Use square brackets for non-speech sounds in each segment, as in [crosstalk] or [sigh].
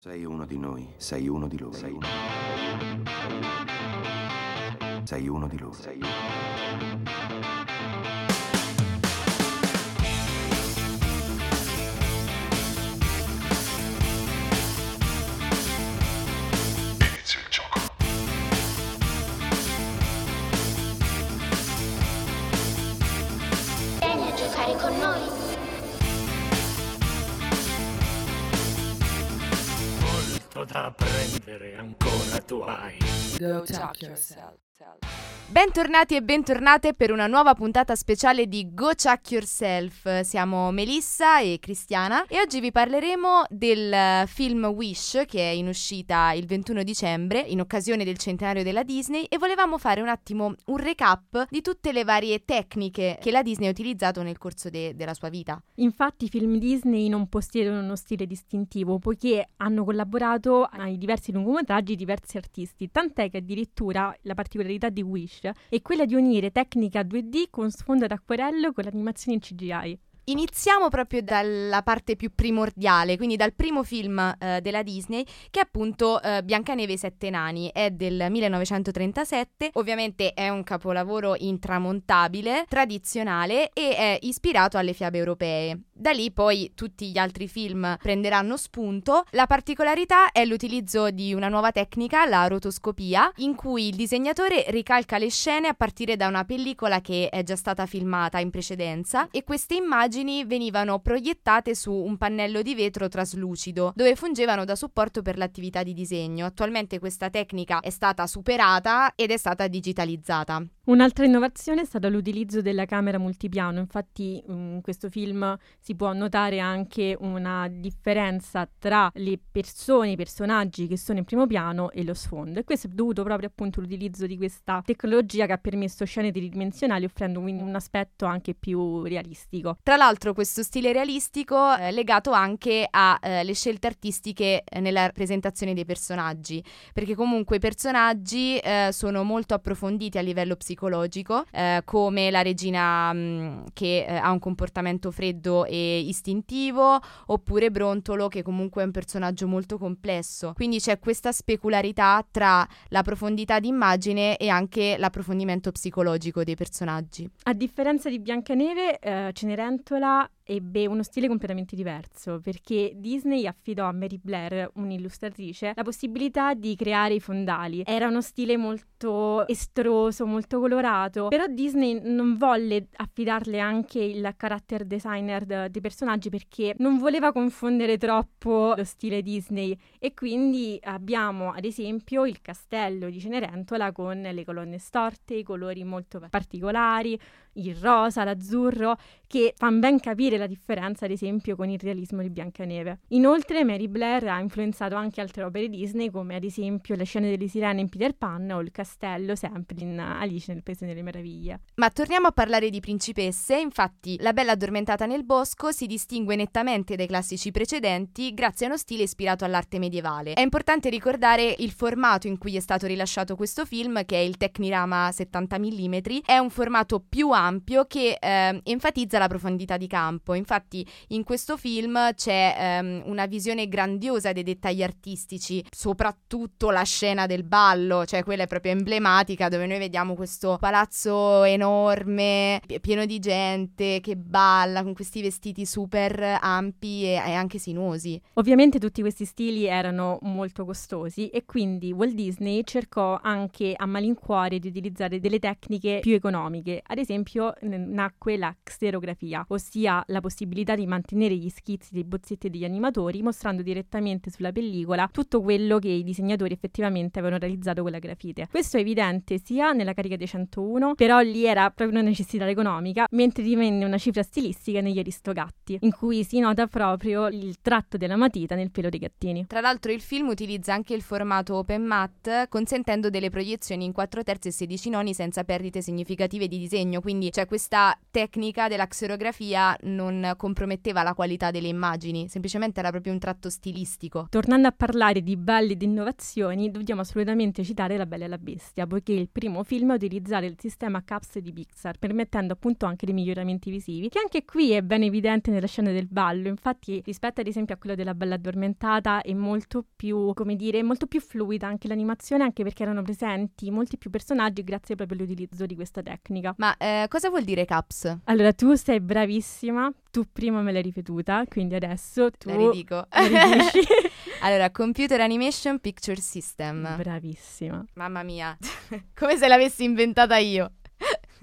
Sei uno di noi, sei uno di loro. Sei uno, sei uno di loro. Sei uno. Inizia il gioco. Vieni a giocare con noi. Apprendere ancora tu hai. Go talk yourself. Bentornati e bentornate per una nuova puntata speciale di Go Chuck Yourself. Siamo Melissa e Cristiana e oggi vi parleremo del film Wish che è in uscita il 21 dicembre in occasione del centenario della Disney e volevamo fare un attimo un recap di tutte le varie tecniche che la Disney ha utilizzato nel corso de- della sua vita. Infatti i film Disney non possiedono uno stile distintivo poiché hanno collaborato ai diversi lungometraggi di diversi artisti, tant'è che addirittura la particolarità di Wish è quella di unire tecnica 2D con sfondo ad acquerello con l'animazione in CGI. Iniziamo proprio dalla parte più primordiale, quindi dal primo film eh, della Disney, che è appunto eh, Biancaneve e i Sette Nani, è del 1937, ovviamente è un capolavoro intramontabile, tradizionale e è ispirato alle fiabe europee. Da lì poi tutti gli altri film prenderanno spunto. La particolarità è l'utilizzo di una nuova tecnica, la rotoscopia, in cui il disegnatore ricalca le scene a partire da una pellicola che è già stata filmata in precedenza e queste immagini venivano proiettate su un pannello di vetro traslucido dove fungevano da supporto per l'attività di disegno. Attualmente questa tecnica è stata superata ed è stata digitalizzata. Un'altra innovazione è stata l'utilizzo della camera multipiano, infatti mm, in questo film si può notare anche una differenza tra le persone, i personaggi che sono in primo piano e lo sfondo. E questo è dovuto proprio appunto all'utilizzo di questa tecnologia che ha permesso scene tridimensionali offrendo quindi un aspetto anche più realistico. Tra l'altro questo stile realistico è legato anche alle scelte artistiche eh, nella presentazione dei personaggi, perché comunque i personaggi eh, sono molto approfonditi a livello psicologico, eh, come la regina mh, che eh, ha un comportamento freddo e istintivo, oppure Brontolo che comunque è un personaggio molto complesso. Quindi c'è questa specularità tra la profondità d'immagine e anche l'approfondimento psicologico dei personaggi. A differenza di Biancaneve, eh, Cenerentola ebbe uno stile completamente diverso perché Disney affidò a Mary Blair, un'illustratrice, la possibilità di creare i fondali. Era uno stile molto estroso, molto colorato, però Disney non volle affidarle anche il character designer de- dei personaggi perché non voleva confondere troppo lo stile Disney e quindi abbiamo ad esempio il castello di Cenerentola con le colonne storte, i colori molto particolari, il rosa, l'azzurro, che fanno ben capire la differenza, ad esempio, con il realismo di Biancaneve. Inoltre, Mary Blair ha influenzato anche altre opere Disney, come ad esempio le scene delle sirene in Peter Pan o il castello sempre in Alice nel Paese delle Meraviglie. Ma torniamo a parlare di principesse, infatti La Bella addormentata nel bosco si distingue nettamente dai classici precedenti grazie a uno stile ispirato all'arte medievale. È importante ricordare il formato in cui è stato rilasciato questo film, che è il Tecnirama 70 mm, è un formato più ampio che eh, enfatizza la profondità di campo. Infatti in questo film c'è ehm, una visione grandiosa dei dettagli artistici, soprattutto la scena del ballo, cioè quella è proprio emblematica dove noi vediamo questo palazzo enorme, pi- pieno di gente che balla con questi vestiti super ampi e, e anche sinuosi. Ovviamente tutti questi stili erano molto costosi e quindi Walt Disney cercò anche a malincuore di utilizzare delle tecniche più economiche. Ad esempio n- nacque la xerografia, ossia la possibilità di mantenere gli schizzi dei bozzetti degli animatori mostrando direttamente sulla pellicola tutto quello che i disegnatori effettivamente avevano realizzato con la grafite. Questo è evidente sia nella carica dei 101, però lì era proprio una necessità economica, mentre divenne una cifra stilistica negli Aristogatti, in cui si nota proprio il tratto della matita nel pelo dei gattini. Tra l'altro il film utilizza anche il formato open matte, consentendo delle proiezioni in 4 terzi e 16 noni senza perdite significative di disegno, quindi c'è questa tecnica della xerografia non comprometteva la qualità delle immagini, semplicemente era proprio un tratto stilistico. Tornando a parlare di balli e di innovazioni, dobbiamo assolutamente citare La Bella e la Bestia, poiché è il primo film a utilizzare il sistema CAPS di Pixar, permettendo appunto anche dei miglioramenti visivi, che anche qui è ben evidente nella scena del ballo. Infatti, rispetto ad esempio a quello della Bella Addormentata, è molto più, come dire, molto più fluida anche l'animazione, anche perché erano presenti molti più personaggi grazie proprio all'utilizzo di questa tecnica. Ma eh, cosa vuol dire CAPS? Allora, tu sei bravissima, tu prima me l'hai ripetuta, quindi adesso tu La ridico. la [laughs] allora, Computer Animation Picture System. Bravissima. Mamma mia, [laughs] come se l'avessi inventata io.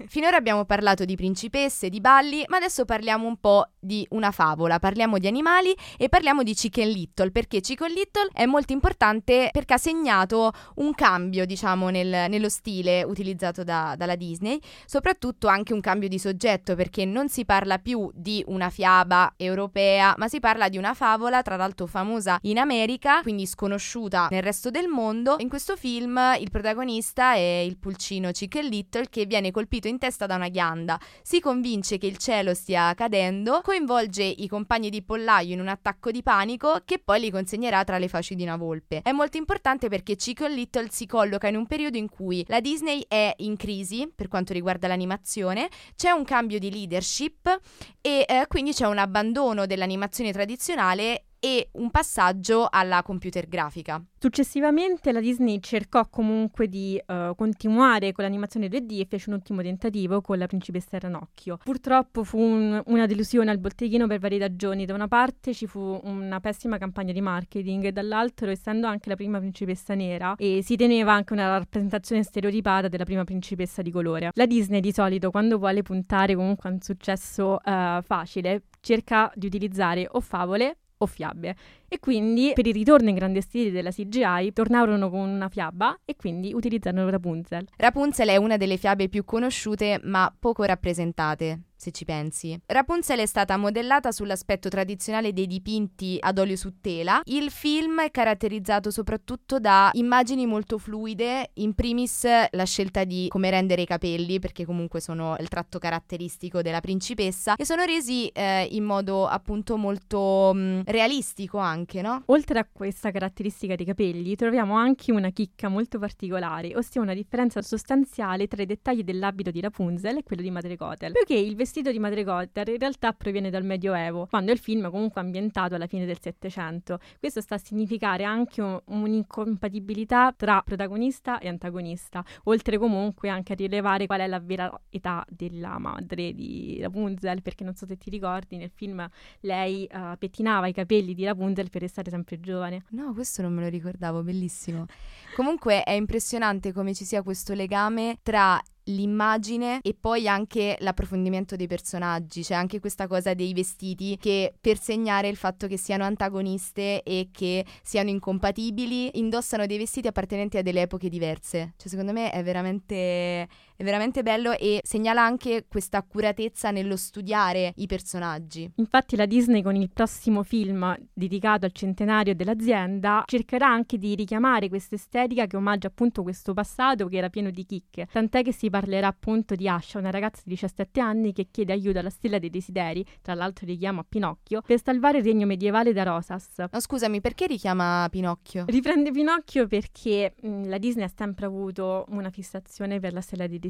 Finora abbiamo parlato di principesse, di balli, ma adesso parliamo un po' di una favola, parliamo di animali e parliamo di Chicken Little, perché Chicken Little è molto importante perché ha segnato un cambio, diciamo, nel- nello stile utilizzato da- dalla Disney, soprattutto anche un cambio di soggetto, perché non si parla più di una fiaba europea, ma si parla di una favola, tra l'altro famosa in America, quindi sconosciuta nel resto del mondo. In questo film il protagonista è il pulcino Chicken Little che viene colpito in testa da una ghianda, si convince che il cielo stia cadendo, coinvolge i compagni di pollaio in un attacco di panico che poi li consegnerà tra le facce di una volpe. È molto importante perché Chicken Little si colloca in un periodo in cui la Disney è in crisi per quanto riguarda l'animazione, c'è un cambio di leadership e eh, quindi c'è un abbandono dell'animazione tradizionale e un passaggio alla computer grafica. Successivamente la Disney cercò comunque di eh, continuare con l'animazione 2D e fece un ultimo tentativo con la principessa Ranocchio. Purtroppo fu un- una delusione al botteghino per varie ragioni. Da una parte ci fu una pessima campagna di marketing e dall'altro, essendo anche la prima principessa nera, e si teneva anche una rappresentazione stereotipata della prima principessa di colore. La Disney di solito quando vuole puntare comunque a un successo eh, facile cerca di utilizzare o favole o fiabe. E quindi per il ritorno in grande stile della CGI tornarono con una fiaba e quindi utilizzarono Rapunzel. Rapunzel è una delle fiabe più conosciute ma poco rappresentate, se ci pensi. Rapunzel è stata modellata sull'aspetto tradizionale dei dipinti ad olio su tela. Il film è caratterizzato soprattutto da immagini molto fluide, in primis la scelta di come rendere i capelli, perché comunque sono il tratto caratteristico della principessa, e sono resi eh, in modo appunto molto mh, realistico anche, no? Oltre a questa caratteristica dei capelli, troviamo anche una chicca molto particolare, ossia una differenza sostanziale tra i dettagli dell'abito di Rapunzel e quello di Madre Gothel. Poiché il vestito di Madre Gothel in realtà proviene dal Medioevo, quando il film è comunque ambientato alla fine del Settecento. Questo sta a significare anche un- un'incompatibilità tra protagonista e antagonista, oltre comunque anche a rilevare qual è la vera età della madre di Rapunzel, perché non so se ti ricordi, nel film lei eh, pettinava i capelli di Rapunzel per restare sempre giovane. No, questo non me lo ricordavo, bellissimo. Comunque è impressionante come ci sia questo legame tra l'immagine e poi anche l'approfondimento dei personaggi, c'è anche questa cosa dei vestiti che per segnare il fatto che siano antagoniste e che siano incompatibili indossano dei vestiti appartenenti a delle epoche diverse. Cioè secondo me è veramente, è veramente bello e segnala anche questa accuratezza nello studiare i personaggi. Infatti la Disney con il prossimo film dedicato al centenario dell'azienda cercherà anche di richiamare questa estetica che omaggia appunto questo passato che era pieno di chicche, tant'è che si parlerà appunto di Asha, una ragazza di 17 anni che chiede aiuto alla Stella dei Desideri, tra l'altro richiama a Pinocchio, per salvare il regno medievale da Rosas. No, scusami, perché richiama Pinocchio? Riprende Pinocchio perché mh, la Disney ha sempre avuto una fissazione per la Stella dei Desideri.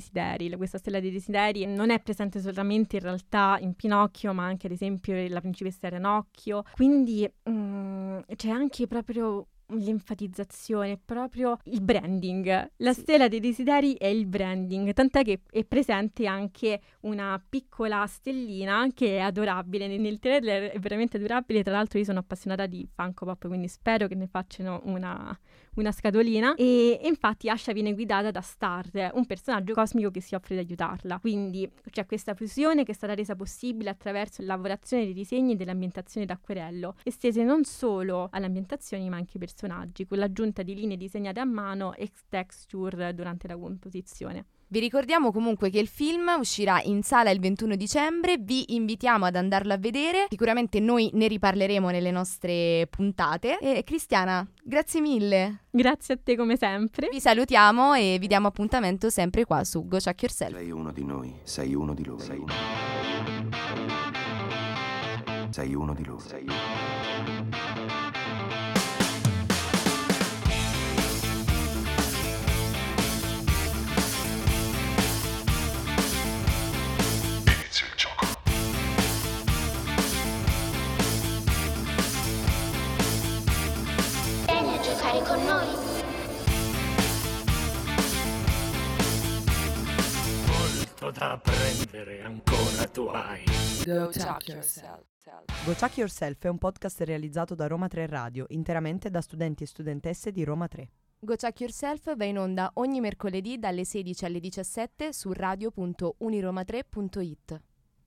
La- Questa Stella dei Desideri non è presente solamente in realtà in Pinocchio, ma anche ad esempio la principessa Ranocchio. Quindi mh, c'è anche proprio l'enfatizzazione, proprio il branding. La Sì. stella dei desideri è il branding, tant'è che è presente anche una piccola stellina che è adorabile. Nel- Nel trailer è veramente adorabile, tra l'altro io sono appassionata di Funko Pop, quindi spero che ne facciano una, una scatolina. E, e infatti Asha viene guidata da Star, un personaggio cosmico che si offre di aiutarla. Quindi c'è questa fusione che è stata resa possibile attraverso la lavorazione dei disegni e dell'ambientazione d'acquerello, estese non solo alle ambientazioni ma anche ai personaggi, con l'aggiunta di linee disegnate a mano e texture durante la composizione. Vi ricordiamo comunque che il film uscirà in sala il 21 dicembre, vi invitiamo ad andarlo a vedere, sicuramente noi ne riparleremo nelle nostre puntate. E Cristiana, grazie mille. Grazie a te come sempre. Vi salutiamo e vi diamo appuntamento sempre qua su Go Check Yourself. Sei uno di noi, sei uno di loro. Sei uno. Sei uno di loro. Sei uno. Da apprendere ancora tu hai. Go talk yourself. Go Chuck Yourself è un podcast realizzato da Roma 3 Radio, interamente da studenti e studentesse di Roma 3. Go Check Yourself va in onda ogni mercoledì dalle 16 alle 17 su radio.uniroma3.it.